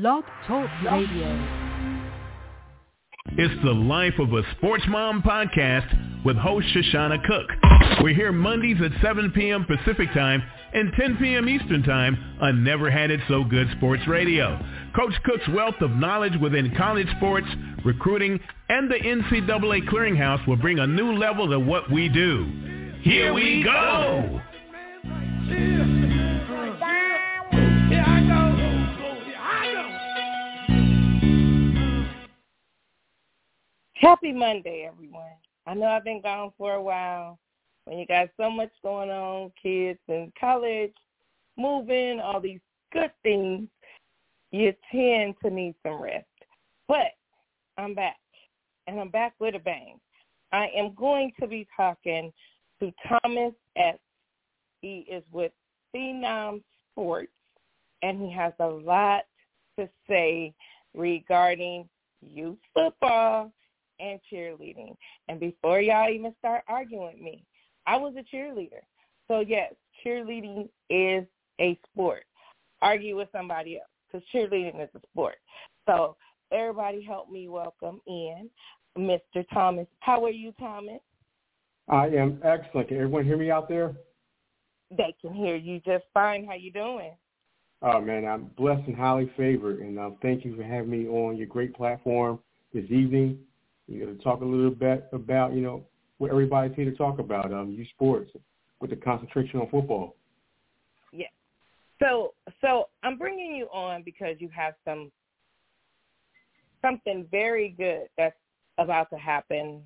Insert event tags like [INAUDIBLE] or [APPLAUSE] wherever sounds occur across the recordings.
Blog Talk Radio. It's the Life of a Sports Mom podcast with host Shoshana Cook. We're here Mondays at 7 p.m. Pacific Time and 10 p.m. Eastern Time on Never Had It So Good Sports Radio. Coach Cook's wealth of knowledge within college sports, recruiting, and the NCAA clearinghouse will bring a new level to what we do. Here we go! Happy Monday, everyone. I know I've been gone for a while. When you got so much going on, kids in college, moving, all these good things, you tend to need some rest. But I'm back, and I'm back with a bang. I am going to be talking to Thomas Epps. He is with Phenom Sports, and he has a lot to say regarding youth football and cheerleading. And before y'all even start arguing with me, I was a cheerleader. So yes, cheerleading is a sport. Argue with somebody else because cheerleading is a sport. So everybody help me welcome in Mr. Thomas. How are you, Thomas? I am excellent. Can everyone hear me out there? They can hear you just fine. How you doing? Oh man, I'm blessed and highly favored, and um, thank you for having me on your great platform this evening. You're going to talk a little bit about, you know, what everybody's here to talk about, um, youth sports, with the concentration on football. Yeah. So, so I'm bringing you on because you have some something very good that's about to happen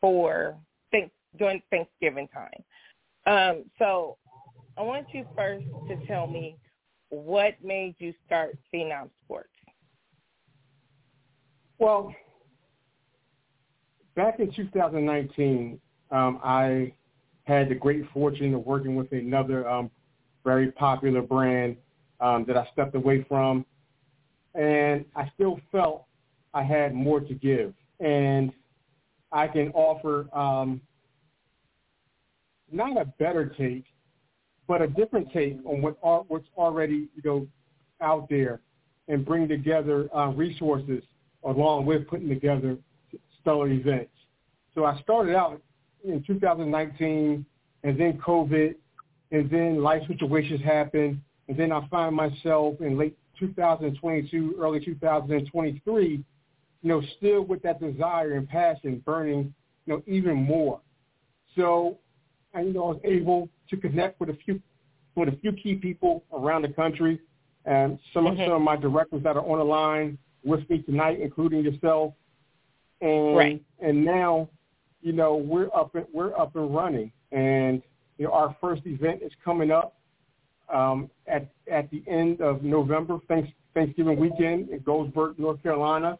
for thanks during Thanksgiving time. Um, so, I want you first to tell me what made you start Phenom Sports. Well, back in 2019, um, I had the great fortune of working with another um, very popular brand um, that I stepped away from, and I still felt I had more to give, and I can offer um, not a better take, but a different take on what are, what's already you know out there, and bring together uh, resources along with putting together stellar events. So I started out in 2019, and then COVID, and then life situations happened, and then I find myself in late 2022, early 2023, you know, still with that desire and passion burning, you know, even more. So, I, you know, I was able to connect with a few with a few key people around the country, and some mm-hmm. of some of my directors that are on the line with me tonight, including yourself. And right. and now, you know, we're up and we're up and running. And you know, our first event is coming up um, at at the end of November, thanks, Thanksgiving weekend in Goldsboro, North Carolina.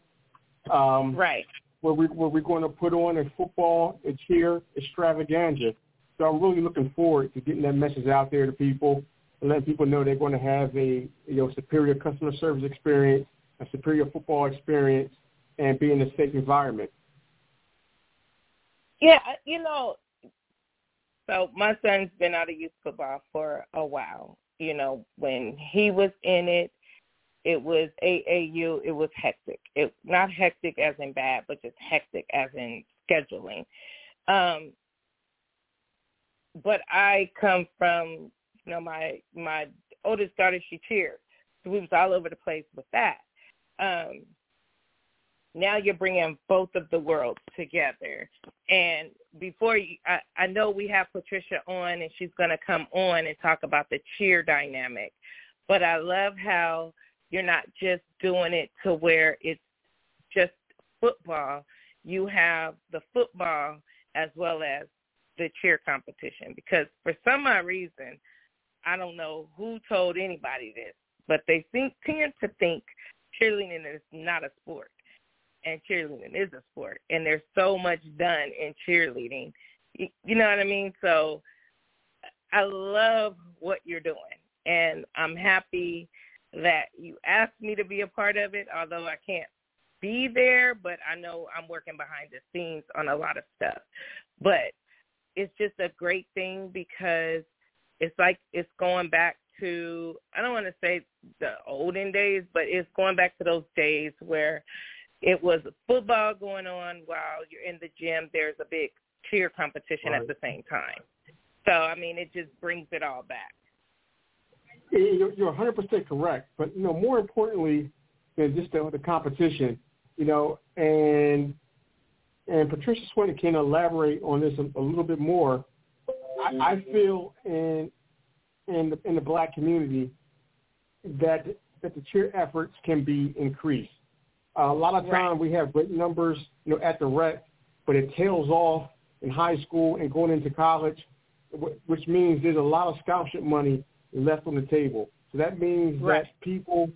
Um, right. Where we where we're going to put on a football a cheer extravaganza. So I'm really looking forward to getting that message out there to people and letting people know they're going to have a you know superior customer service experience a superior football experience and be in a safe environment. Yeah, you know, so my son's been out of youth football for a while. You know, when he was in it, it was AAU. It was hectic. It not hectic as in bad, but just hectic as in scheduling. Um, but I come from, you know, my my oldest daughter she cheered, so we was all over the place with that um, now you're bringing both of the worlds together. And before you, I, I know we have Patricia on, and she's going to come on and talk about the cheer dynamic. But I love how you're not just doing it to where it's just football. You have the football as well as the cheer competition because for some odd reason, I don't know who told anybody this, but they think tend to think cheerleading is not a sport, and cheerleading is a sport, and there's so much done in cheerleading. You, you know what I mean? So I love what you're doing, and I'm happy that you asked me to be a part of it, although I can't be there, but I know I'm working behind the scenes on a lot of stuff. But it's just a great thing because it's like it's going back to I don't want to say the olden days, but it's going back to those days where it was football going on while you're in the gym. There's a big cheer competition right. at the same time. So I mean, it just brings it all back. You're, you're 100% correct, but you know, more importantly than just the, the competition, you know, and and Patricia Swinton can elaborate on this a, a little bit more. I, I feel in in the in the black community that that the cheer efforts can be increased. Uh, a lot of time right. we have great numbers, you know, at the rec, but it tails off in high school and going into college, which means there's a lot of scholarship money left on the table. So that means right. that people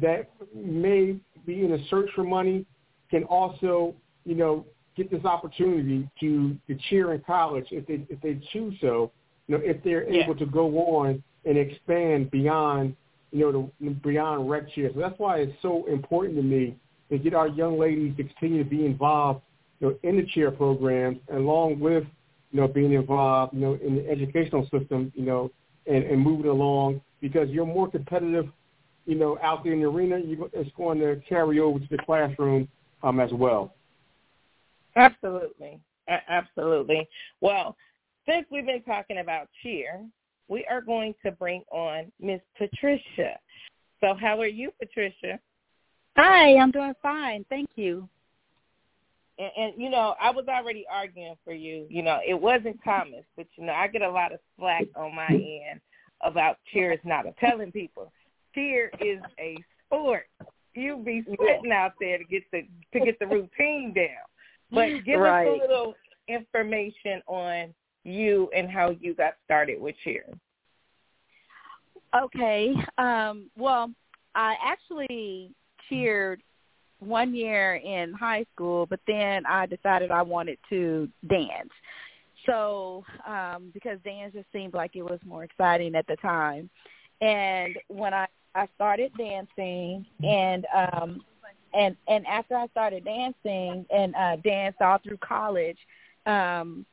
that may be in a search for money can also, you know, get this opportunity to, to cheer in college if they if they choose so, you know, if they're yeah. able to go on and expand beyond, you know, the, beyond rec cheer. So that's why it's so important to me to get our young ladies to continue to be involved, you know, in the cheer programs, along with, you know, being involved, you know, in the educational system, you know, and, and moving along because you're more competitive, you know, out there in the arena. You, it's going to carry over to the classroom um, as well. Absolutely, A- absolutely. Well, since we've been talking about cheer, we are going to bring on Miss Patricia. So, how are you, Patricia? Hi, I'm doing fine. Thank you. And, and you know, I was already arguing for you. You know, it wasn't Thomas, but you know, I get a lot of slack on my end about cheer is not. I'm telling people, cheer is a sport. You be sitting out there to get the to get the routine down. But give right. us a little information on you and how you got started with cheer. Okay. Um, well, I actually cheered one year in high school, but then I decided I wanted to dance. So, um, because dance just seemed like it was more exciting at the time. And when I I started dancing and um and and after I started dancing and uh danced all through college, um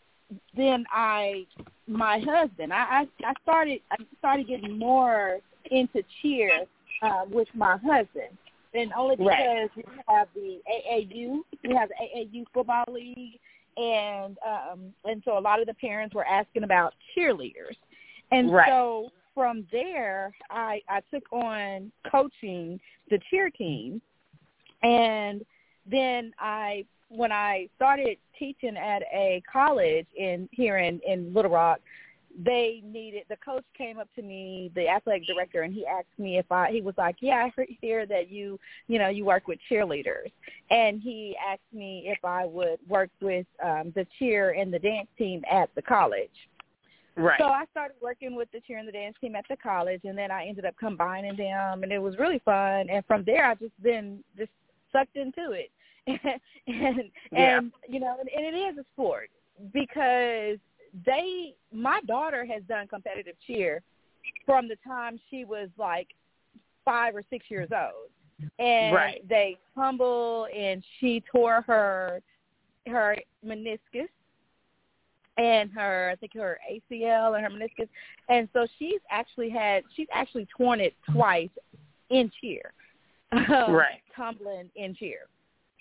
then I my husband I I, I started I started getting more into cheer uh with my husband and only because right. we have the AAU, we have the AAU football league, and um, and so a lot of the parents were asking about cheerleaders, and right. so from there, I I took on coaching the cheer team, and then I when I started teaching at a college in here in in Little Rock, they needed the coach came up to me the athletic director and he asked me if i he was like yeah i heard here that you you know you work with cheerleaders. And he asked me if i would work with um the cheer and the dance team at the college. Right. So i started working with the cheer and the dance team at the college and then i ended up combining them and it was really fun. And from there i just been just sucked into it [LAUGHS] and yeah. and you know and, and it is a sport because they my daughter has done competitive cheer from the time she was like five or six years old and right. they tumbled and she tore her her meniscus and her I think her ACL and her meniscus and so she's actually had she's actually torn it twice in cheer um, right tumbling in cheer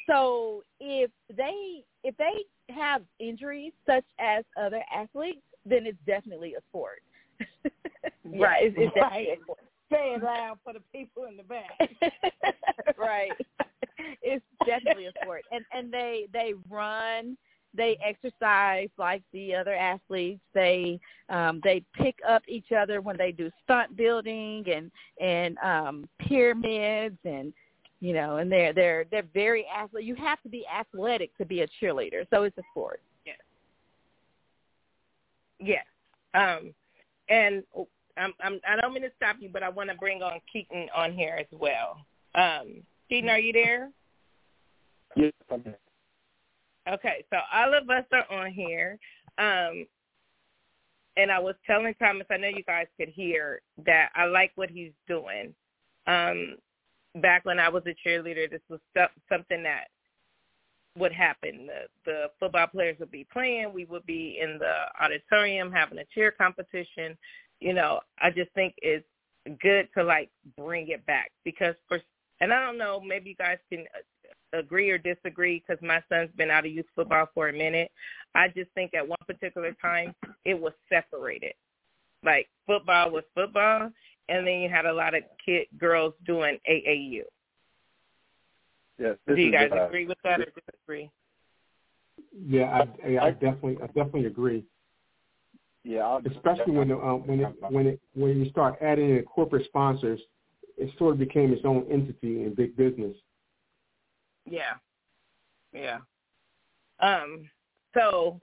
so if they if they have injuries such as other athletes, then it's definitely a sport. [LAUGHS] right. It's, it's right. a sport. Say it loud for the people in the back. [LAUGHS] right. It's definitely a sport. And and they they run, they exercise like the other athletes. They um they pick up each other when they do stunt building and and um pyramids and you know, and they're they're they're very athletic. You have to be athletic to be a cheerleader, so it's a sport. Yes. Yes. Um, and I'm, I'm I don't mean to stop you, but I want to bring on Keaton on here as well. Um, Keaton, are you there? Yes, I'm here. Okay, so all of us are on here. Um, and I was telling Thomas, I know you guys could hear that I like what he's doing. Um, back when I was a cheerleader, this was something that would happen. The, the football players would be playing. We would be in the auditorium having a cheer competition. you know, I just think it's good to like bring it back because for and I don't know, maybe you guys can agree or disagree because my son's been out of youth football for a minute. I just think at one particular time it was separated. Like football was football, and then you had a lot of kid girls doing AAU. Yes. Do you guys uh, agree with that or disagree? Yeah, I, I definitely, I definitely agree. Yeah, I'll, Especially when the, uh, when it when it when you start adding in corporate sponsors, it sort of became its own entity in big business. Yeah, yeah. Um. So,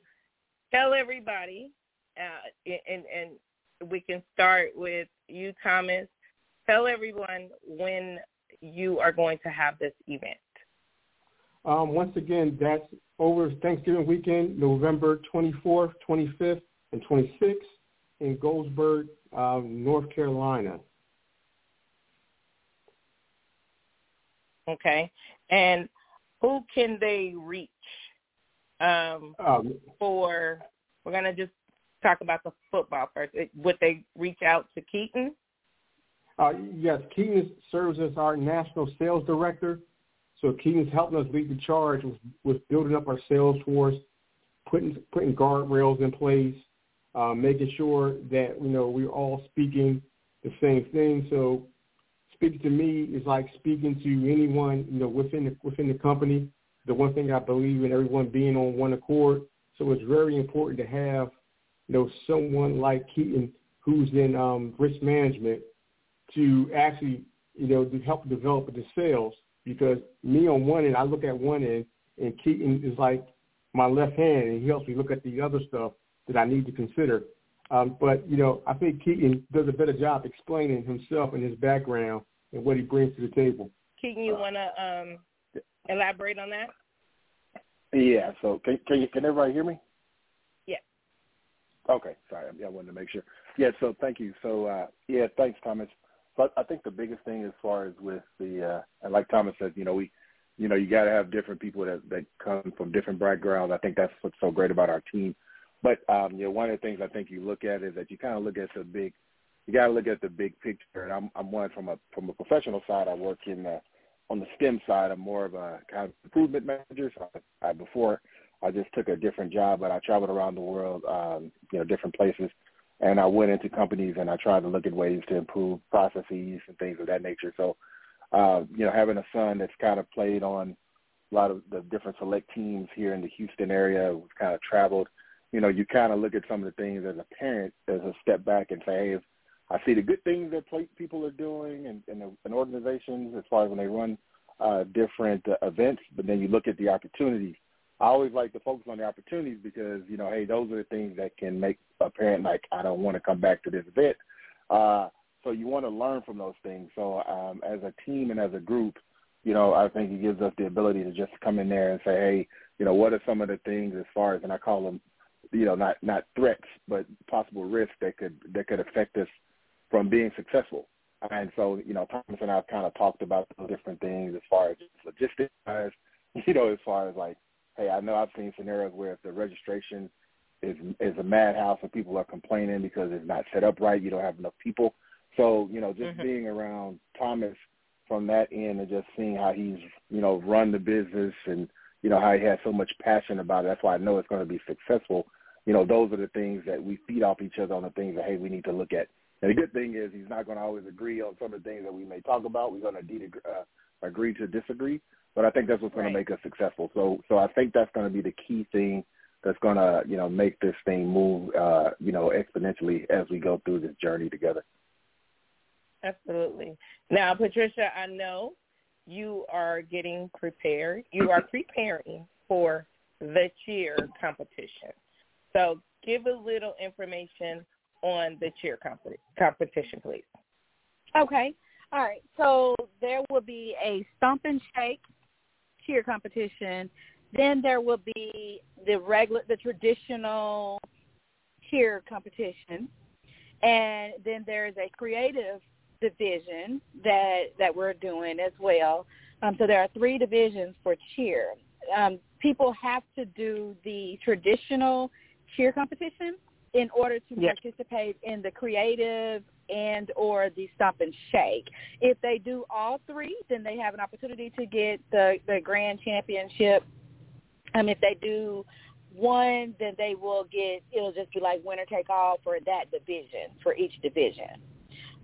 tell everybody, uh, and and we can start with you, Thomas. Tell everyone when you are going to have this event. Um, once again, that's over Thanksgiving weekend, November 24th, 25th, and 26th in Goldsboro, um, North Carolina. Okay. And who can they reach um, Um, for, we're going to just talk about the football first. Would they reach out to Keaton? uh, yes, Keaton serves as our national sales director. So Keaton's helping us lead the charge with, with building up our sales force, putting putting guardrails in place, uh, making sure that you know we're all speaking the same thing. So speaking to me is like speaking to anyone you know within the within the company. The one thing I believe in everyone being on one accord. So it's very important to have you know someone like Keaton who's in um, risk management to actually you know to help develop the sales because me on one end I look at one end and Keaton is like my left hand and he helps me look at the other stuff that I need to consider. Um, but you know, I think Keaton does a better job explaining himself and his background and what he brings to the table. Keaton, you want to um, elaborate on that? Yeah. So can can you can everybody hear me? Yeah. Okay. Sorry, I wanted to make sure. Yeah. So thank you. So uh, yeah, thanks, Thomas. But I think the biggest thing as far as with the uh, and like Thomas said, you know, we, you know, you got to have different people that that come from different backgrounds. I think that's what's so great about our team. But um, you know, one of the things I think you look at is that you kind of look at the big, you got to look at the big picture. And I'm I'm one from a from a professional side. I work in the on the STEM side. I'm more of a kind of improvement manager. So I, I before I just took a different job, but I traveled around the world, um, you know, different places and I went into companies and I tried to look at ways to improve processes and things of that nature. So, uh, you know, having a son that's kind of played on a lot of the different select teams here in the Houston area, we've kind of traveled, you know, you kind of look at some of the things as a parent as a step back and say, hey, I see the good things that people are doing and, and, and organizations as far as when they run uh, different uh, events, but then you look at the opportunities I always like to focus on the opportunities because, you know, hey, those are the things that can make a parent like, I don't want to come back to this event. Uh, so you want to learn from those things. So um, as a team and as a group, you know, I think it gives us the ability to just come in there and say, hey, you know, what are some of the things as far as, and I call them, you know, not not threats, but possible risks that could that could affect us from being successful. And so, you know, Thomas and I have kind of talked about those different things as far as logistics, as [LAUGHS] you know, as far as like hey, I know I've seen scenarios where if the registration is is a madhouse and people are complaining because it's not set up right, you don't have enough people. So, you know, just mm-hmm. being around Thomas from that end and just seeing how he's, you know, run the business and, you know, how he has so much passion about it. That's why I know it's going to be successful. You know, those are the things that we feed off each other on the things that, hey, we need to look at. And the good thing is he's not going to always agree on some of the things that we may talk about. We're going to uh, agree to disagree. But I think that's what's going right. to make us successful. So so I think that's going to be the key thing that's going to you know make this thing move uh, you know exponentially as we go through this journey together. Absolutely. Now, Patricia, I know you are getting prepared. You are preparing for the cheer competition. So give a little information on the cheer competition, please. Okay. All right. So there will be a stomp and shake cheer competition. Then there will be the regular, the traditional cheer competition, and then there is a creative division that that we're doing as well. Um, so there are three divisions for cheer. Um, people have to do the traditional cheer competition, in order to Yeah. participate in the creative and or the stomp and shake. If they do all three, then they have an opportunity to get the the grand championship. Um, if they do one, then they will get. It'll just be like winner take all for that division for each division.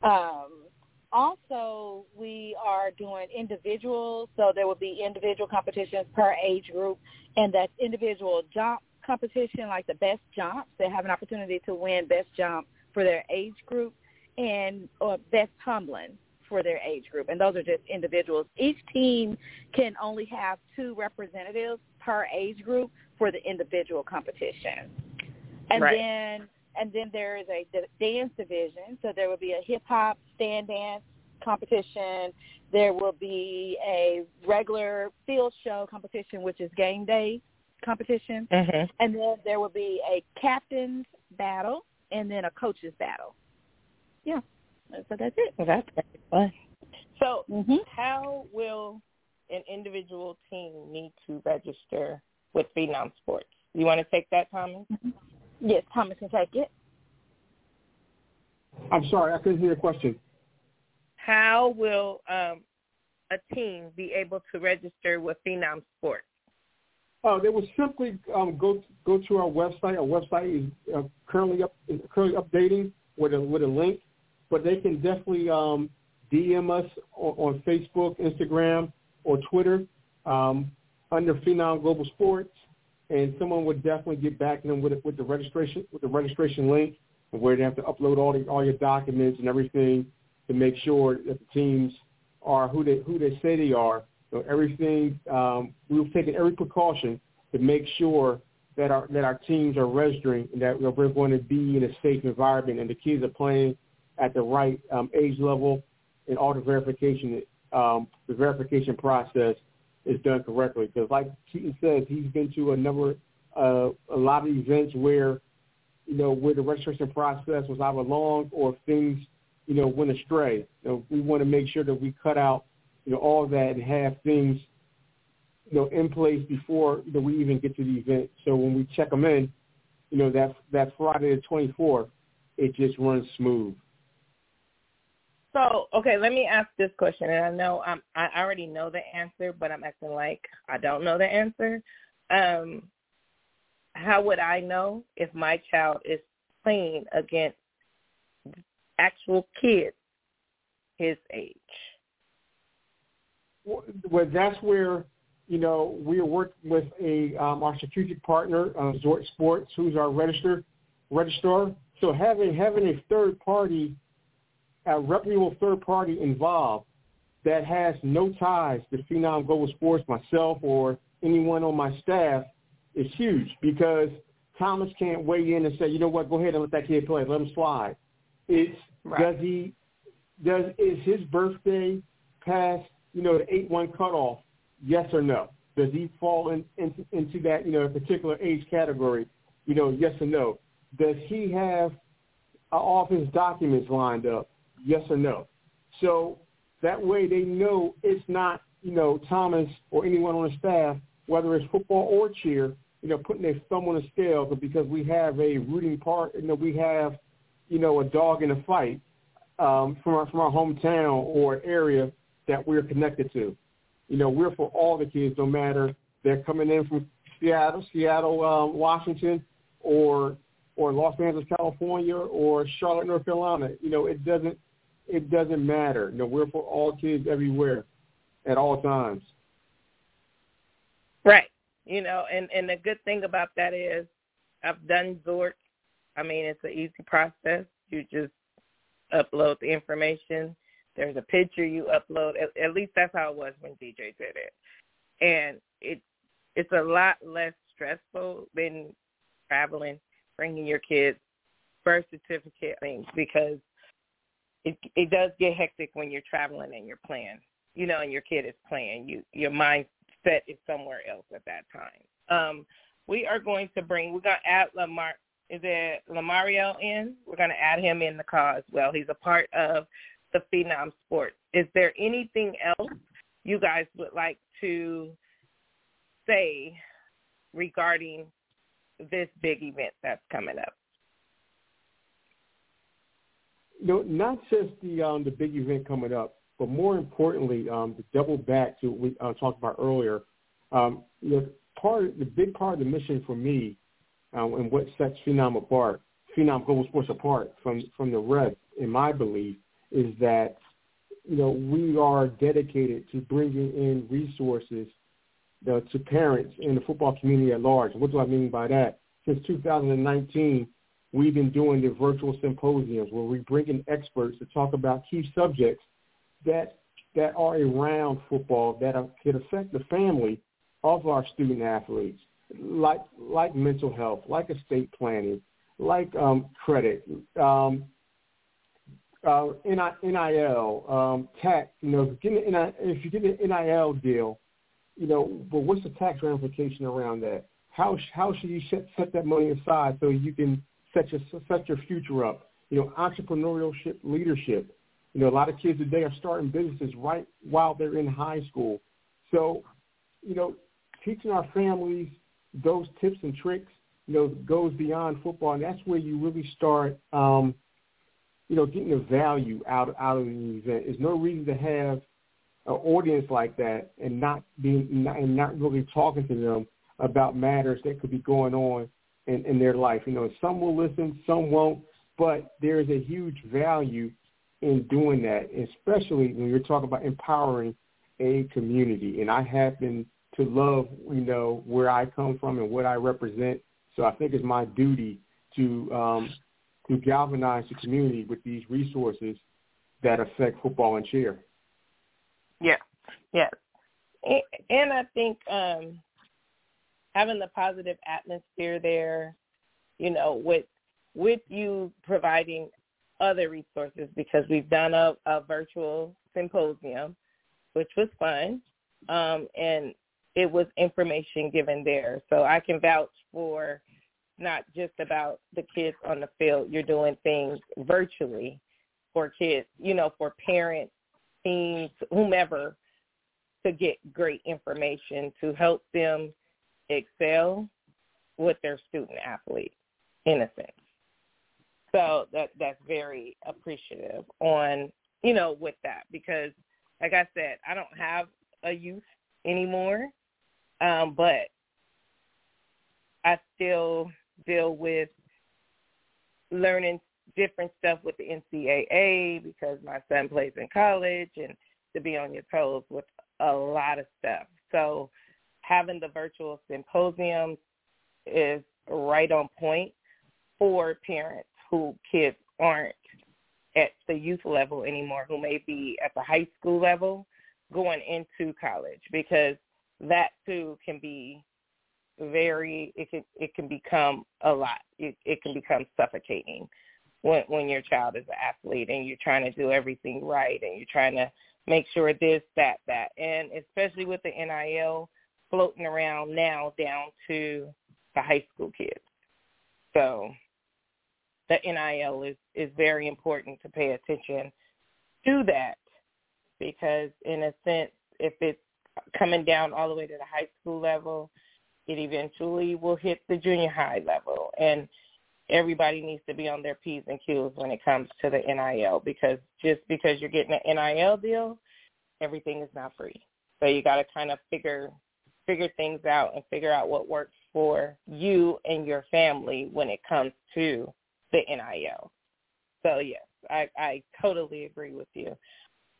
Um, also, we are doing individuals, so there will be individual competitions per age group, and that's individual jump competition, like the best jumps. They have an opportunity to win best jump for their age group, and or best tumbling for their age group, and those are just individuals. Each team can only have two representatives per age group for the individual competition. And Right. then and then there is a dance division, so there will be a hip hop stand dance competition. There will be a regular field show competition, which is game day competition, Mhm. and then there will be a captain's battle, and then a coach's battle. Yeah, so that's it. Well, that's fun. So, hmm how will an individual team need to register with Phenom Sports? You want to take that, Thomas? Yes, Thomas can take it. I'm sorry, I couldn't hear your question. How will um, a team be able to register with Phenom Sports? Uh, they will simply um, go go to our website. Our website is uh, currently up is currently updating with a with a link, but they can definitely um, DM us on, on Facebook, Instagram, or Twitter um, under Phenom Global Sports, and someone would definitely get back to them with with the registration with the registration link and where they have to upload all the all your documents and everything to make sure that the teams are who they who they say they are. So everything um, we've taken every precaution to make sure that our that our teams are registering and that we're going to be in a safe environment and the kids are playing at the right um, age level and all the verification um, the verification process is done correctly. Because like Keaton says, he's been to a number uh, a lot of events where you know where the registration process was either long or things you know went astray. So we want to make sure that we cut out you know, all that and have things, you know, in place before that we even get to the event. So when we check them in, you know, that that Friday the 24th, it just runs smooth. So, okay, let me ask this question, and I know um, I already know the answer, but I'm acting like I don't know the answer. Um, how would I know if my child is playing against actual kids his age? Well, that's where you know we are working with a um, our strategic partner, uh, Zort Sports, who's our register registrar. So having having a third party, a reputable third party involved that has no ties to Phenom Global Sports, myself, or anyone on my staff is huge because Thomas can't weigh in and say, you know what, go ahead and let that kid play, let him slide. It's Right. does he does is his birthday past you know the eight one cutoff? Yes or no? Does he fall in, in, into that you know particular age category? You know, yes or no? Does he have uh, all of his documents lined up? Yes or no? So that way they know it's not you know Thomas or anyone on the staff, whether it's football or cheer, you know, putting their thumb on the scale, but because we have a rooting part, you know, we have you know, a dog in a fight um, from our from our hometown or area that we're connected to. You know, we're for all the kids, no matter they're coming in from Seattle, Seattle, um, Washington, or or Los Angeles, California, or Charlotte, North Carolina. You know, it doesn't it doesn't matter. You know, we're for all kids everywhere, at all times. Right. You know, and and the good thing about that is I've done Zort. I mean, it's an easy process. You just upload the information. There's a picture you upload. At, at least that's how it was when DJ did it. And it it's a lot less stressful than traveling, bringing your kids birth certificate things because it it does get hectic when you're traveling and you're playing. You know, and your kid is playing. You your mindset is somewhere else at that time. Um, we are going to bring. We're to add Lamar. Is it Lamario in? We're to add him in the call as well. He's a part of the Phenom Sports. Is there anything else you guys would like to say regarding this big event that's coming up? No, not just the um, the big event coming up, but more importantly, um, to double back to what we uh, talked about earlier. Um, know, part the big part of the mission for me, um, and what sets Phenom apart, Phenom Global Sports apart from from the rest, in my belief, is that you know we are dedicated to bringing in resources uh, to parents in the football community at large. What do I mean by that? Since 2019, we've been doing the virtual symposiums where we bring in experts to talk about key subjects that that are around football that are, could affect the family of our student athletes, like like mental health, like estate planning, like um, credit, um, uh, NIL, um, tax. You know, if you get an NIL deal, you know, but what's the tax ramification around that? How how should you set, set that money aside so you can set your set your future up? You know, entrepreneurship, leadership. You know, a lot of kids today are starting businesses right while they're in high school. So, you know, teaching our families those tips and tricks, you know, goes beyond football, and that's where you really start, um, you know, getting the value out out of the event. There's no reason to have an audience like that and not being not, and not really talking to them about matters that could be going on in, in their life. You know, some will listen, some won't, but there is a huge value in doing that, especially when you're talking about empowering a community. And I happen to love, you know, where I come from and what I represent. So I think it's my duty to um, to galvanize the community with these resources that affect football and cheer. Yeah, yeah, and I think um, having the positive atmosphere there, you know, with with you providing other resources because we've done a, a virtual symposium, which was fun, um, and it was information given there. So I can vouch for not just about the kids on the field. You're doing things virtually for kids, you know, for parents, teams, whomever, to get great information to help them excel with their student athlete, in a sense. So that that's very appreciative on you know with that because, like I said, I don't have a youth anymore, um, but I still deal with learning different stuff with the NCAA because my son plays in college and to be on your toes with a lot of stuff. So having the virtual symposium is right on point for parents who kids aren't at the youth level anymore, who may be at the high school level going into college because that too can be very it can it can become a lot. It, it can become suffocating when when your child is an athlete and you're trying to do everything right and you're trying to make sure this, that, that. And especially with the NIL floating around now down to the high school kids. So the NIL is, is very important to pay attention to that because in a sense, if it's coming down all the way to the high school level, it eventually will hit the junior high level. And everybody needs to be on their P's and Q's when it comes to the NIL because just because you're getting an NIL deal, everything is not free. So you got to kind of figure figure things out and figure out what works for you and your family when it comes to the NIL. So yes, I, I totally agree with you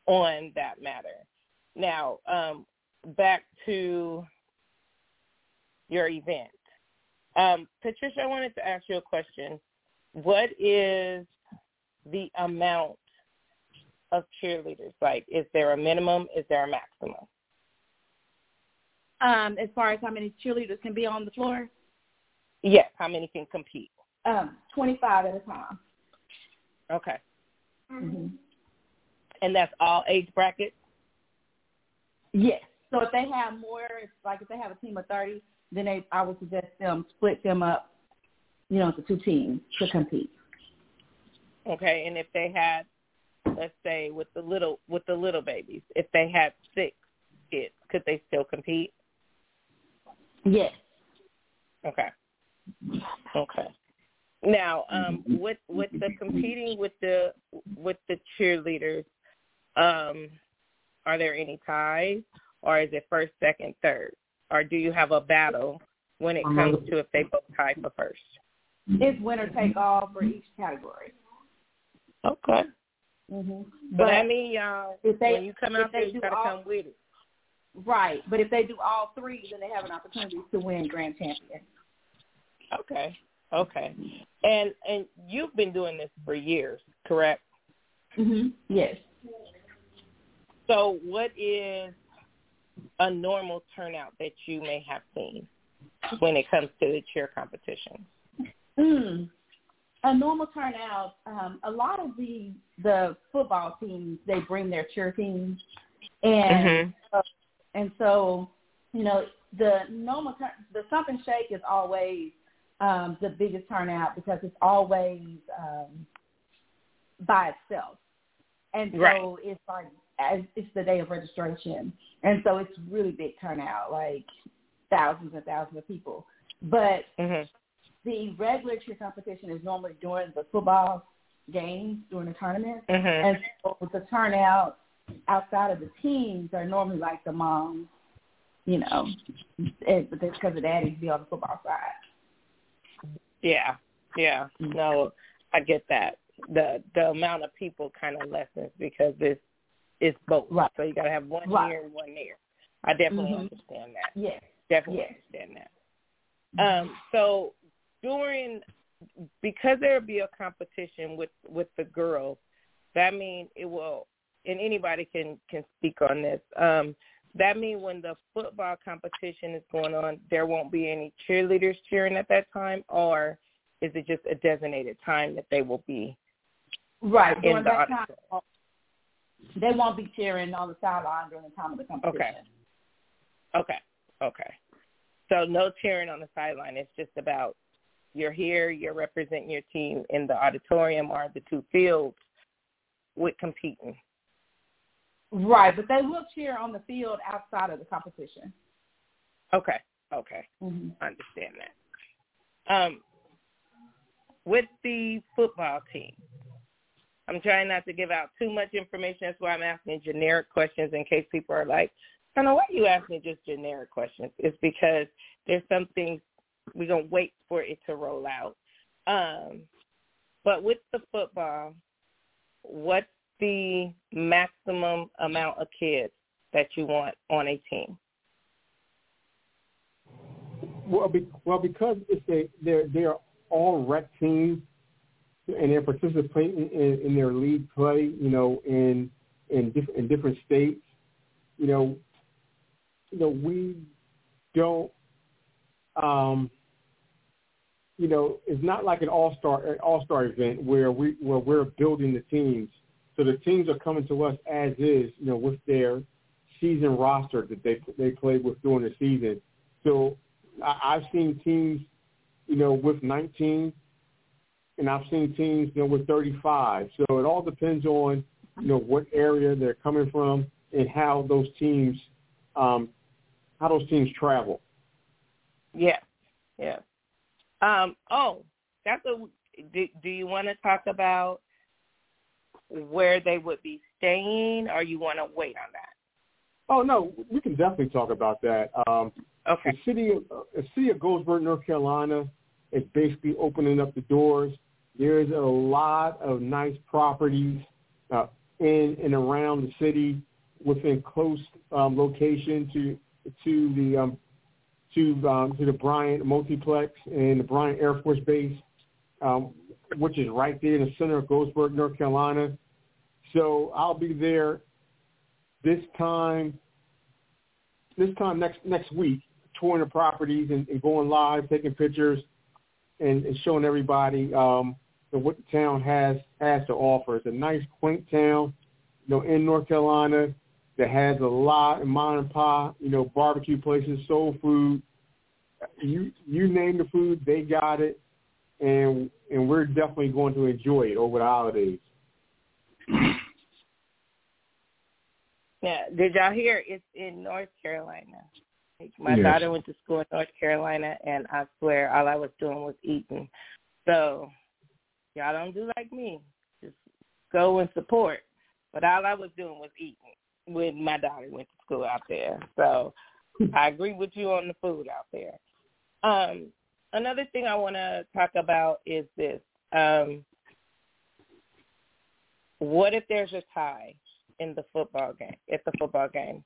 on that matter. Now, um, back to your event. Um, Patricia, I wanted to ask you a question. What is the amount of cheerleaders? Like, is there a minimum? Is there a maximum? Um, as far as how many cheerleaders can be on the floor? Yes, how many can compete? Um, 25 at a time. Okay. Mm-hmm. And that's all age brackets? Yes. So if they have more, like if they have a team of 30, then they, I would suggest them split them up, you know, into two teams to compete. Okay, and if they had, let's say, with the little with the little babies, if they had six kids, could they still compete? Yes. Okay. Okay. Now, um, with with the competing with the with the cheerleaders, um, are there any ties, or is it first, second, third, or do you have a battle when it comes to if they both tie for first? It's winner take all for each category. Okay. Mm-hmm. But, but I mean, y'all, if they, when you come out there, you gotta all, come with it. Right, but if they do all three, then they have an opportunity to win grand champion. Okay. Okay. And and you've been doing this for years, correct? Mhm. Yes. So, what is a normal turnout that you may have seen when it comes to the cheer competition? Mm. A normal turnout. Um, a lot of the the football teams they bring their cheer teams, and mm-hmm. uh, and so you know the normal turn, the something shake is always um, the biggest turnout because it's always um, by itself, and so right. it's like as it's the day of registration, and so it's really big turnout, like thousands and thousands of people. But mm-hmm. the regular cheer competition is normally during the football games during the tournament, mm-hmm. and so the turnout outside of the teams are normally like the moms, you know, because the daddies be on the football side. Yeah, yeah. No, I get that. The the amount of people kind of lessens because it's it's both. Right. So you got to have one right. here and one there. I definitely mm-hmm. understand that. Yes. Definitely yes. understand that. Um, so during because there will be a competition with with the girls, that means it will, and anybody can can speak on this. Um, that means when the football competition is going on, there won't be any cheerleaders cheering at that time, or is it just a designated time that they will be right in the that auditorium? They won't be cheering on the sideline during the time of the competition. Okay. Okay. Okay. So no cheering on the sideline. It's just about you're here, you're representing your team in the auditorium or the two fields with competing. Right, but they will cheer on the field outside of the competition. Okay. Okay. Mm-hmm. I understand that. Um, with the football team, I'm trying not to give out too much information. That's why I'm asking generic questions in case people are like, I know why you ask me just generic questions. It's because there's some things we're gonna wait for it to roll out. Um, but with the football, what's the maximum amount of kids that you want on a team? Well, be, well, because it's a they're they're all rec teams, and they're participating in, in their league play, you know, in in different in different states. You know, you know, we don't. Um, you know, it's not like an all star all star event where we where we're building the teams. So the teams are coming to us as is, you know, with their season roster that they they played with during the season. So I, I've seen teams, you know, with 19, and I've seen teams, you know, with 35. So it all depends on, you know, what area they're coming from and how those teams, um, how those teams travel. Yeah, yeah. Um, oh, that's a. Do, do you want to talk about where they would be staying, or you want to wait on that? Oh no, we can definitely talk about that. Um, okay. The city, of, the city of Goldsboro, North Carolina, is basically opening up the doors. There's a lot of nice properties uh, in and around the city within close um, location to to the um, to um, to the Bryant Multiplex and the Bryant Air Force Base, um, which is right there in the center of Goldsboro, North Carolina. So I'll be there this time this time next next week, touring the properties and, and going live, taking pictures, and, and showing everybody um, what the town has has to offer. It's a nice, quaint town, you know, in North Carolina that has a lot of mom and pop, you know, barbecue places, soul food. You you name the food, they got it, and and we're definitely going to enjoy it over the holidays. Yeah, did y'all hear? It's in North Carolina. My yes. daughter went to school in North Carolina, and I swear all I was doing was eating. So y'all don't do like me. Just go and support. But all I was doing was eating when my daughter went to school out there. So I agree with you on the food out there. Um, another thing I want to talk about is this. Um, what if there's a tie in the football game? At the football game,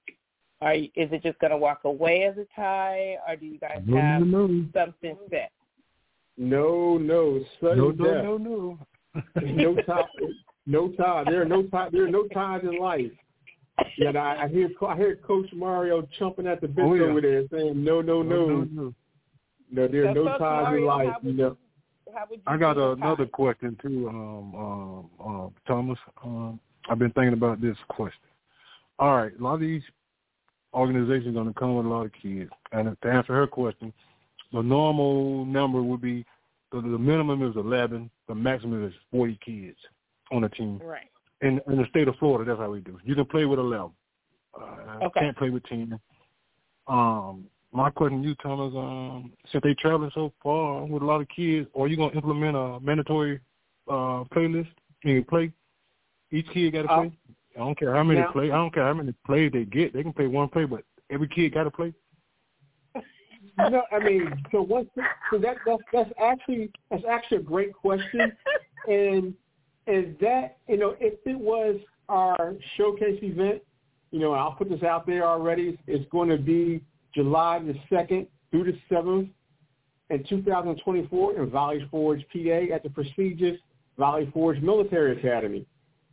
are you, is it just going to walk away as a tie, or do you guys have something set? No, no, sudden No, death. no, no, no. [LAUGHS] no tie. No tie. There are no tie. There are no ties in life. Yet I, I hear I hear Coach Mario chomping at the bit Oh, yeah. over there, saying no, no, no, no, no. no. there are So, no Coach ties in life. how You would know. How would you I got another tie? question too, um, um, um, Thomas. Um, I've been thinking about this question. All right, a lot of these organizations are going to come with a lot of kids, and to answer her question, the normal number would be the, the minimum is eleven, the maximum is forty kids on a team. Right. In in the state of Florida, that's how we do. You can play with eleven. Uh, Okay. Can't play with ten. Um, my question to you, Thomas, um, since they traveling so far with a lot of kids, are you gonna implement a mandatory uh playlist? Can you play? Each kid got to Uh, play. I don't care how many now- play. I don't care how many plays they get. They can play one play, but every kid got to play. No, I mean, so so that that's that's actually that's actually a great question, and and that you know if it was our showcase event, you know, and I'll put this out there already. It's going to be July the second through the seventh in 2024 in Valley Forge, PA, at the prestigious Valley Forge Military Academy.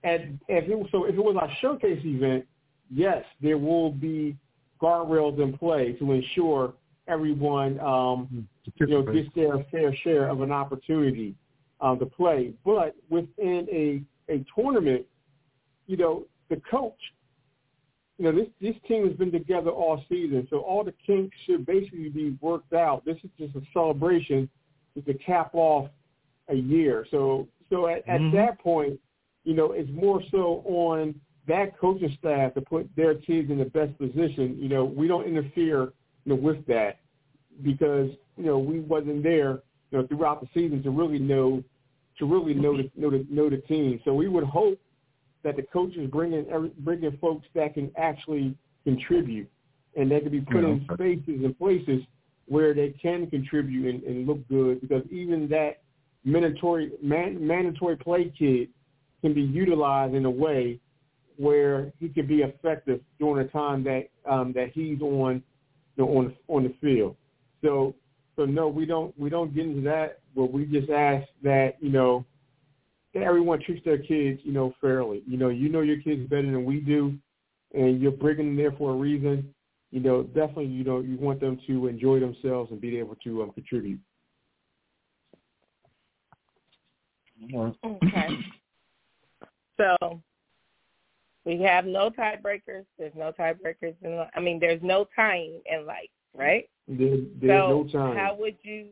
And if it so, if it was our showcase event, yes, there will be guardrails in play to ensure everyone, um, you know, gets their fair share of an opportunity um, to play. But within a a tournament, you know, the coach, you know, this this team has been together all season, so all the kinks should basically be worked out. This is just a celebration to cap off a year. So so at, at Mhm. that point, you know, it's more so on that coaching staff to put their kids in the best position. You know, we don't interfere you know, with that because you know we wasn't there you know throughout the season to really know to really know the know the know the team. So we would hope that the coaches bring in bring in folks that can actually contribute and they can be put in spaces and places where they can contribute and, and look good because even that mandatory man, mandatory play kid can be utilized in a way where he can be effective during the time that um, that he's on you know, on on the field. So so no, we don't we don't get into that, but we just ask that you know that everyone treats their kids you know fairly. You know you know your kids better than we do, and you're bringing them there for a reason. You know definitely you know you want them to enjoy themselves and be able to um, contribute. Okay. So we have no tiebreakers. There's no tiebreakers in. I mean, there's no tying in life, right? There, there's so no time. how would you?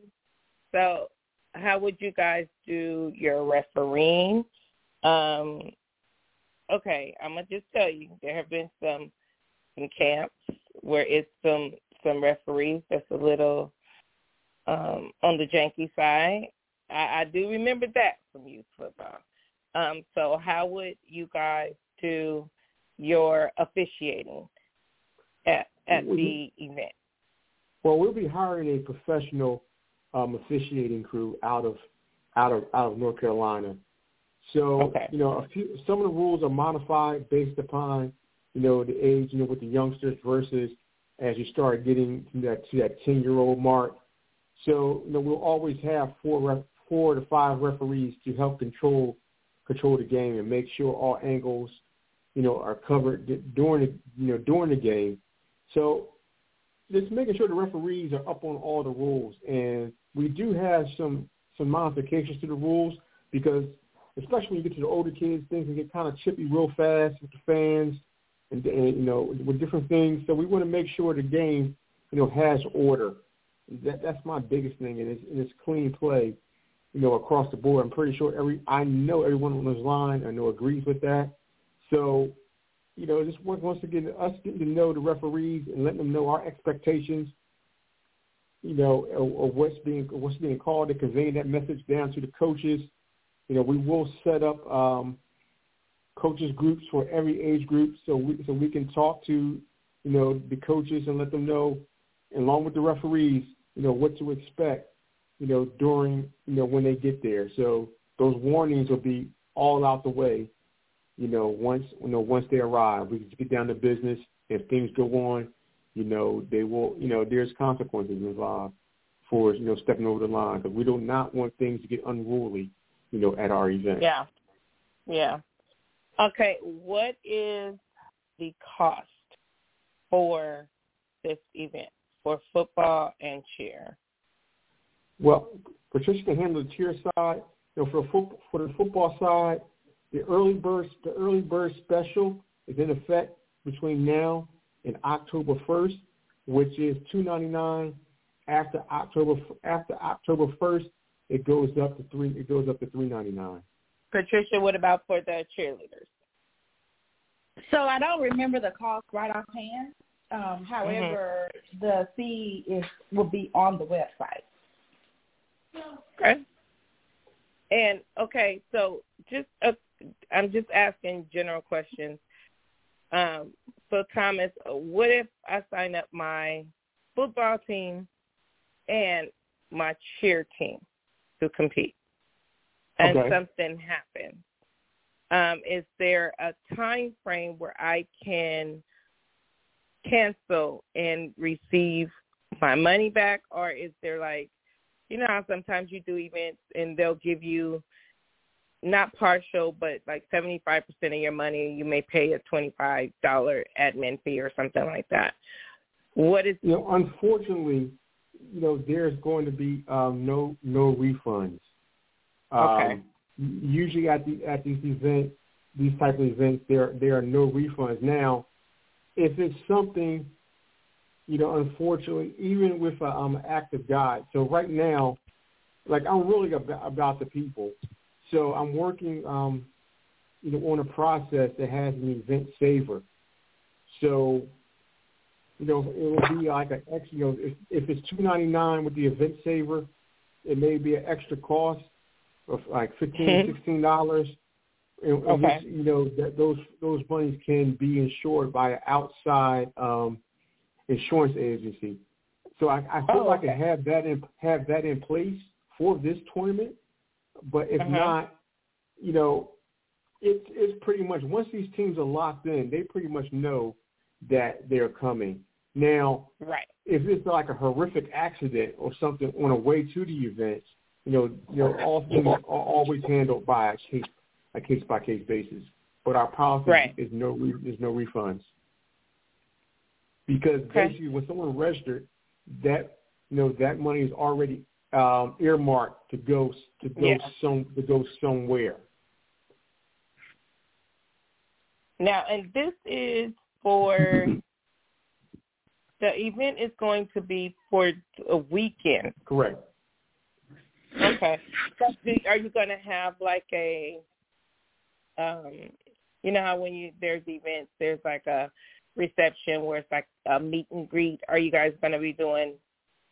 So how would you guys do your refereeing? Um, okay, I'm gonna just tell you there have been some some camps where it's some some referees that's a little um, on the janky side. I, I do remember that from youth football. Um, so how would you guys do your officiating at at the event? Well, we'll be hiring a professional um, officiating crew out of out of out of North Carolina. So Okay. you know, a few some of the rules are modified based upon you know the age, you know, with the youngsters versus as you start getting to that to that ten year old mark. So you know, we'll always have four ref, four to five referees to help control control the game and make sure all angles you know are covered during the you know during the game. So just making sure the referees are up on all the rules. And we do have some some modifications to the rules because especially when you get to the older kids, things can get kind of chippy real fast with the fans and, and you know with different things. So we want to make sure the game you know has order. That that's my biggest thing, and it's, and it's clean play. You know, across the board. I'm pretty sure every I know everyone on this line I know agrees with that. So you know, just once once again, us getting to know the referees and letting them know our expectations, you know, or, or what's being what's being called and conveying that message down to the coaches. You know, we will set up um, coaches groups for every age group, so we so we can talk to you know the coaches and let them know, along with the referees, you know what to expect, you know during you know when they get there. So those warnings will be all out the way, you know once you know once they arrive. We get down to business. If things go on, you know they will you know there's consequences involved for you know stepping over the line because we do not want things to get unruly, you know, at our event. Yeah, yeah. Okay, what is the cost for this event for football and cheer? Well, Patricia can handle the cheer side. You know, for football, for the football side, the early bird the early bird special is in effect between now and October first, which is two ninety nine. After October after October first, it goes up to three. It goes up to three ninety nine. Patricia, what about for the cheerleaders? So I don't remember the cost right offhand. Um, however, mm-hmm. the fee is will be on the website. Okay. And okay, so just uh, I'm just asking general questions. Um, so Thomas, what if I sign up my football team and my cheer team to compete, and okay. something happens? Um, is there a time frame where I can cancel and receive my money back, or is there like, you know how sometimes you do events and they'll give you not partial, but like 75% of your money, you may pay a $25 admin fee or something like that. What is you know? Unfortunately, you know, there's going to be um, no no refunds. Okay. Um, usually at the at these events, these type of events, there there are no refunds. Now, if it's something, you know, unfortunately, even with a, um, an active guide. So right now, like I'm really about, about the people. So I'm working, um, you know, on a process that has an event saver. So, you know, it will be like an extra. You know, if, if it's two ninety nine with the event saver, it may be an extra cost of like fifteen, sixteen dollars. In, in okay. which, you know that those those monies can be insured by an outside um, insurance agency. So I, I feel oh, like okay. I have that in have that in place for this tournament. But if uh-huh. not, you know, it's it's pretty much once these teams are locked in, they pretty much know that they're coming. Now, right. if it's like a horrific accident or something on the way to the event, you know, you know, all things are always handled by a case a case by case basis. But our policy right. is no re- is no refunds because okay. basically when someone registered, that you know that money is already um, earmarked to go to go yeah. some to go somewhere. Now, and this is for the event is going to be for a weekend. Correct. Okay. So are you going to have like a, um, you know how when you there's events, there's like a reception where it's like a meet and greet. Are you guys going to be doing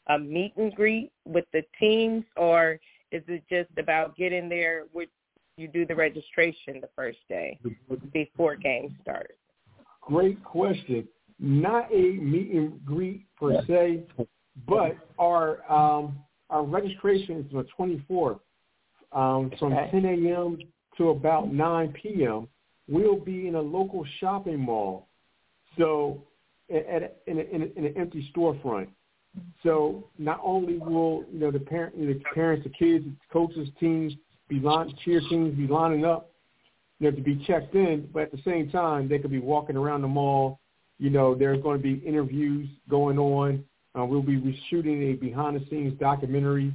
a meet and greet with the teams, or is it just about getting there? With you do the registration the first day before games start? Great question. Not a meet and greet per se, but our um, our registration is on the 24th um, from okay. 10 a.m. to about 9 p.m. We'll be in a local shopping mall, so at, at in, a, in, a, in an empty storefront. So not only will you know the parent, the parents, the kids, the coaches, teams be line, cheer teams be lining up, you know, to be checked in, but at the same time they could be walking around the mall. You know, there's going to be interviews going on. Uh, we'll be shooting a behind-the-scenes documentary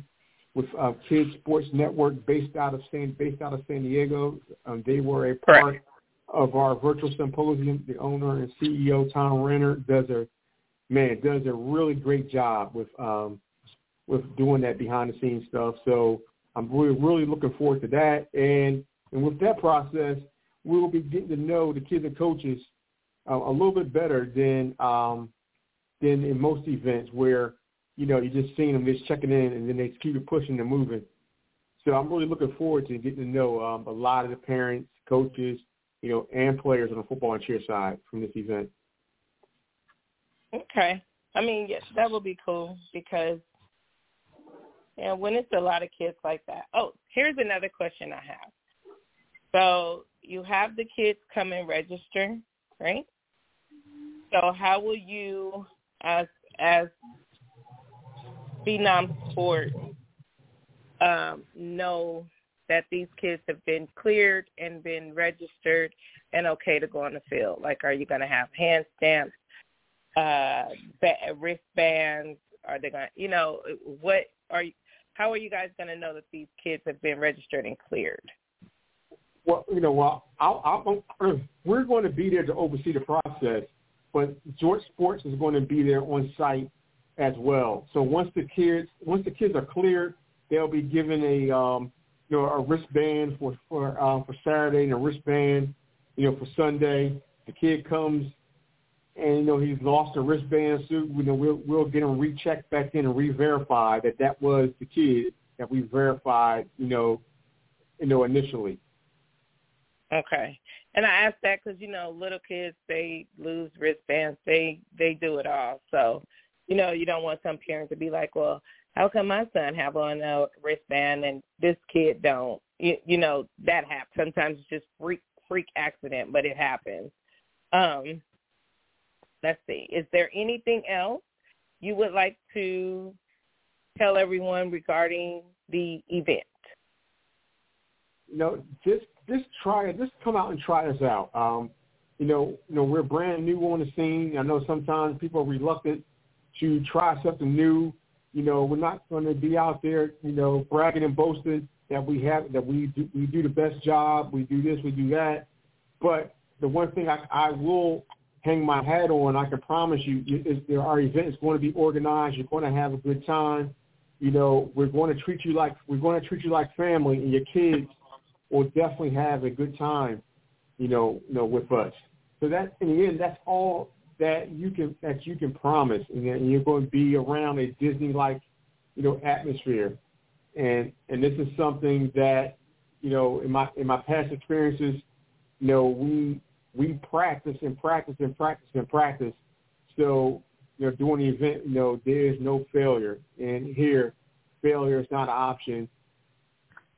with uh, Kids Sports Network based out of San based out of San Diego. Um, they were a part Correct. of our virtual symposium. The owner and CEO Tom Renner does a man does a really great job with um, with doing that behind the scenes stuff. So I'm really really looking forward to that. And and with that process, we will be getting to know the kids and coaches uh, a little bit better than um, than in most events where you know, you're just seeing them just checking in, and then they keep it pushing and moving. So I'm really looking forward to getting to know um, a lot of the parents, coaches, you know, and players on the football and cheer side from this event. Okay. I mean, yes, that would be cool because, know, when it's a lot of kids like that. Oh, here's another question I have. So you have the kids come and register, right? So how will you, as as Phenom Sports, um, know that these kids have been cleared and been registered and okay to go on the field? Like, are you going to have hand stamps, uh, wristbands? Are they going to, you know, what are you, how are you guys going to know that these kids have been registered and cleared? Well, you know, well, I'll, I'll, [CLEARS THROAT] we're going to be there to oversee the process, but George Sports is going to be there on site as well. So once the kids once the kids are cleared, they'll be given a um, you know a wristband for for uh, for Saturday and a wristband you know for Sunday. The kid comes and you know he's lost a wristband suit. You know we'll we'll get him rechecked back in and re-verify that that was the kid that we verified. You know, you know initially. Okay. And I ask that because you know little kids they lose wristbands, they they do it all. So, you know, you don't want some parent to be like, well, how come my son have on a wristband and this kid don't? You, you know that happens. Sometimes it's just freak freak accident, but it happens. Um, let's see. Is there anything else you would like to tell everyone regarding the event? You know, just just try it. Just come out and try us out. Um, you know, you know, we're brand new on the scene. I know sometimes people are reluctant to try something new. You know, we're not going to be out there, you know, bragging and boasting that we have that we do, we do the best job. We do this, we do that. But the one thing I, I will hang my hat on, I can promise you, there our event is going to be organized. You're going to have a good time. You know, we're going to treat you like we're going to treat you like family, and your kids will definitely have a good time, you know, you know, with us. So that in the end, that's all that you can that you can promise, and you're going to be around a Disney-like, you know, atmosphere, and and this is something that, you know, in my in my past experiences, you know, we we practice and practice and practice and practice. So, you know, during the event, you know, there is no failure, and here, failure is not an option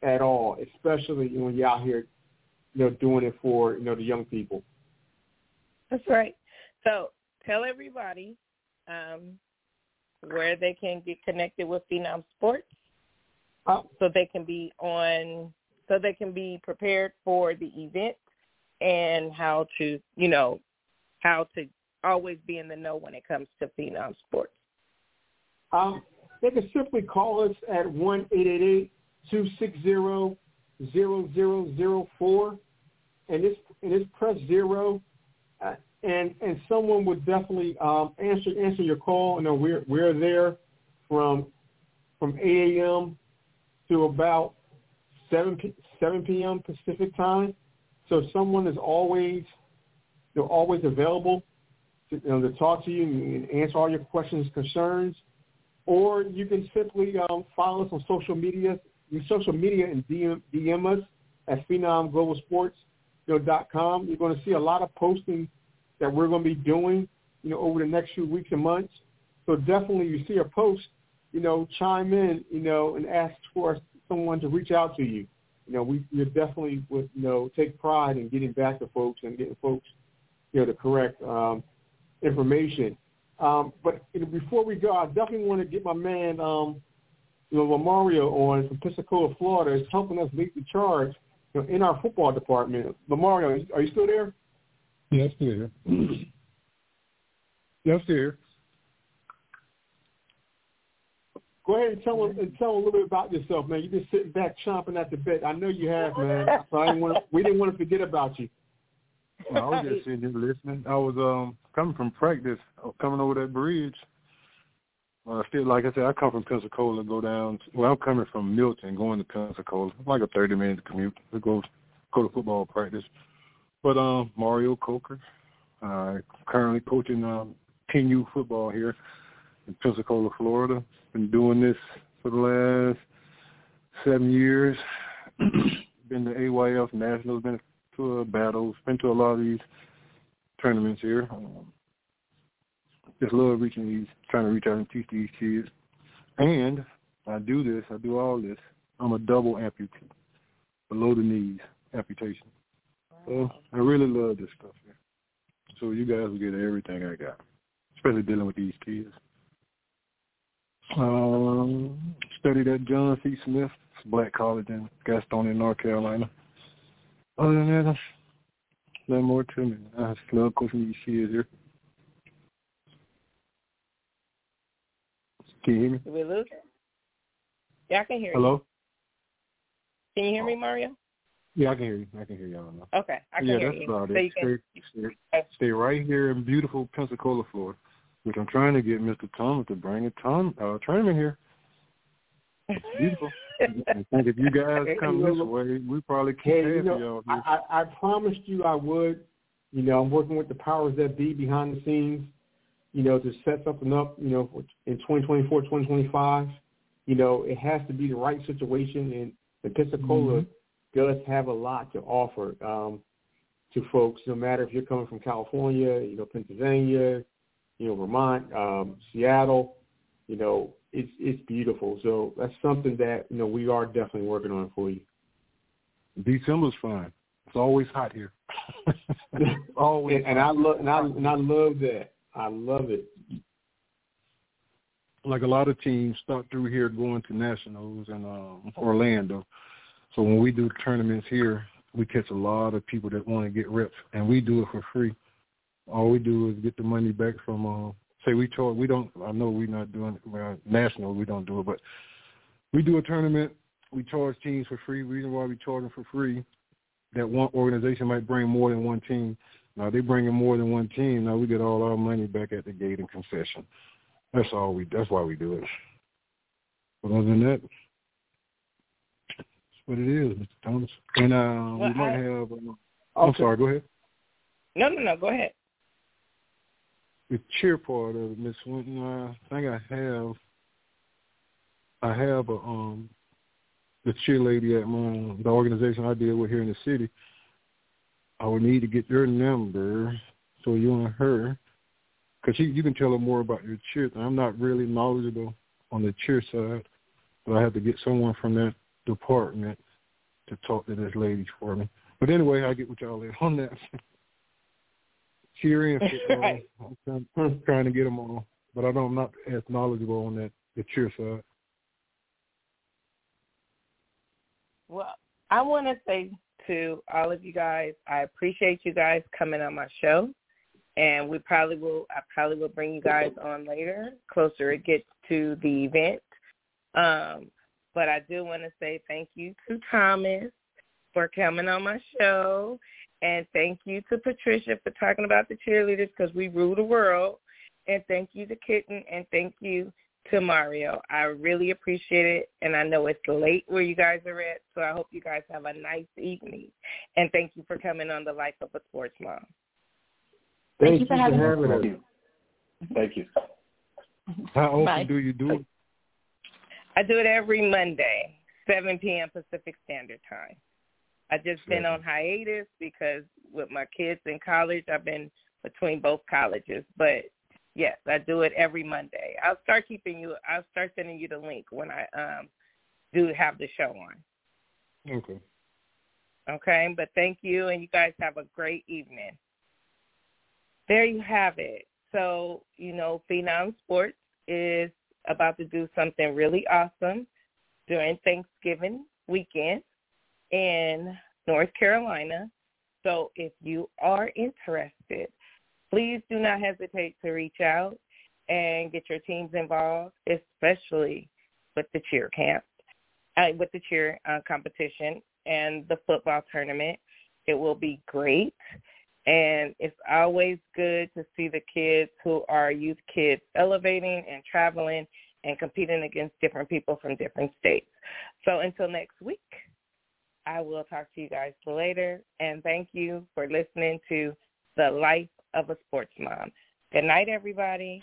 at all, especially when you're out here, you know, doing it for you know the young people. That's right. So tell everybody um, where they can get connected with Phenom Sports, uh, so they can be on, so they can be prepared for the event, and how to, you know, how to always be in the know when it comes to Phenom Sports. Um, they can simply call us at one eight eight eight 260-0004, and it's and it's press zero, uh, and and someone would definitely um, answer answer your call. You know, we're we're there from from 8 a.m. to about 7 p- 7 p.m. Pacific time. So someone is always they're always available to, you know, to talk to you and answer all your questions and concerns. Or you can simply um, follow us on social media social media and DM, DM us at PhenomGlobalSports.com. You're going to see a lot of posting that we're going to be doing, you know, over the next few weeks and months. So definitely, you see a post, you know, chime in, you know, and ask for someone to reach out to you. You know, we we definitely would, you know, take pride in getting back to folks and getting folks, you know, the correct um, information. Um, but you know, before we go, I definitely want to get my man um, you know, Lamario on from Pensacola, Florida, is helping us lead the charge you know, in our football department. Lamario, are you still there? Yes, I'm still here. [CLEARS THROAT] yeah, I'm still here. Go ahead and tell and tell a little bit about yourself, man. You've been sitting back chomping at the bit. I know you have, man. [LAUGHS] So I didn't want to, we didn't want to forget about you. Well, I was just sitting here listening. I was um coming from practice, coming over that bridge, uh, still, like I said, I come from Pensacola, go down. To, well, I'm coming from Milton, going to Pensacola. It's like a 30 minute commute to go go to football practice. But um, Mario Coker, uh, currently coaching um, 10U football here in Pensacola, Florida. Been doing this for the last seven years. [CLEARS THROAT] been to AYF Nationals, been to uh, battles, been to a lot of these tournaments here. Um, just love reaching these, trying to reach out and teach these kids. And I do this, I do all this. I'm a double amputee, below the knees amputation. So I really love this stuff here. So you guys will get everything I got, especially dealing with these kids. Um, studied at John C. Smith Black College in Gastonia, North Carolina. Other than that, nothing more to me. I just love coaching these kids here. Can you hear me? Did we lose Yeah, I can hear Hello? you. Hello? Can you hear me, Mario? Yeah, I can hear you. I can hear y'all now. Okay, I can yeah, hear that's about so it. Can, stay, stay, stay, right here in beautiful Pensacola, Florida, which I'm trying to get Mr. Thomas to bring a ton, uh, tournament here. It's beautiful. I think if you guys come this way, we probably can't hey, you know, y'all. I, I, I promised you I would. You know, I'm working with the powers that be behind the scenes, you know, to set something up, you know, in 2024, 2025. You know, it has to be the right situation, and, and Pensacola mm-hmm. does have a lot to offer um, to folks, no matter if you're coming from California, you know, Pennsylvania, you know, Vermont, um, Seattle, you know, it's it's beautiful. So that's something that you know we are definitely working on for you. December's fine. It's always hot here. [LAUGHS] always, and, and I love and I and I love that. I love it. Like a lot of teams start through here going to nationals in um, Orlando. So when we do tournaments here, we catch a lot of people that want to get reps, and we do it for free. All we do is get the money back from uh, say we charge. We don't. I know we're not doing well, national. We don't do it, but we do a tournament. We charge teams for free. Reason why we charge them for free, that one organization might bring more than one team. Now they bring in more than one team. Now we get all our money back at the gate in concession. That's all we. That's why we do it. But other than that, that's what it is, Mr. Thomas. And uh, well, we might I, have. Uh, I'm sorry. Go ahead. No, no, no. Go ahead the cheer part of it, Miss Winton. I think I have I have a um the cheer lady at my the organization I deal with here in the city. I would need to get their number so you and her, because you you can tell her more about your cheer. I'm not really knowledgeable on the cheer side, but I have to get someone from that department to talk to this lady for me. But anyway, I'll get with y'all later on that. [LAUGHS] cheering [LAUGHS] right. I'm trying, [LAUGHS] trying to get them all, but I don't, I'm not as knowledgeable on that the cheer side. Well, I want to say to all of you guys, I appreciate you guys coming on my show, and we probably will. I probably will bring you guys on later, closer it gets to the event. Um, but I do want to say thank you to Thomas for coming on my show and thank you to Patricia for talking about the cheerleaders because we rule the world. And thank you to Kitten and thank you to Mario. I really appreciate it. And I know it's late where you guys are at, so I hope you guys have a nice evening. And thank you for coming on the Life of a Sports Mom. Thank, thank you for having, having us. Mm-hmm. Thank you. How often Bye. do you do it? I do it every Monday, 7 p.m. Pacific Standard Time. I just been on hiatus because with my kids in college, I've been between both colleges. But yes, I do it every Monday. I'll start keeping you. I'll start sending you the link when I um do have the show on. Okay. Okay, but thank you, and you guys have a great evening. There you have it. So you know, Phenom Sports is about to do something really awesome during Thanksgiving weekend in North Carolina. So if you are interested, please do not hesitate to reach out and get your teams involved, especially with the cheer camp, uh, with the cheer uh, competition and the football tournament. It will be great. And it's always good to see the kids who are youth kids elevating and traveling and competing against different people from different states. So until next week. I will talk to you guys later. And thank you for listening to The Life of a Sports Mom. Good night, everybody.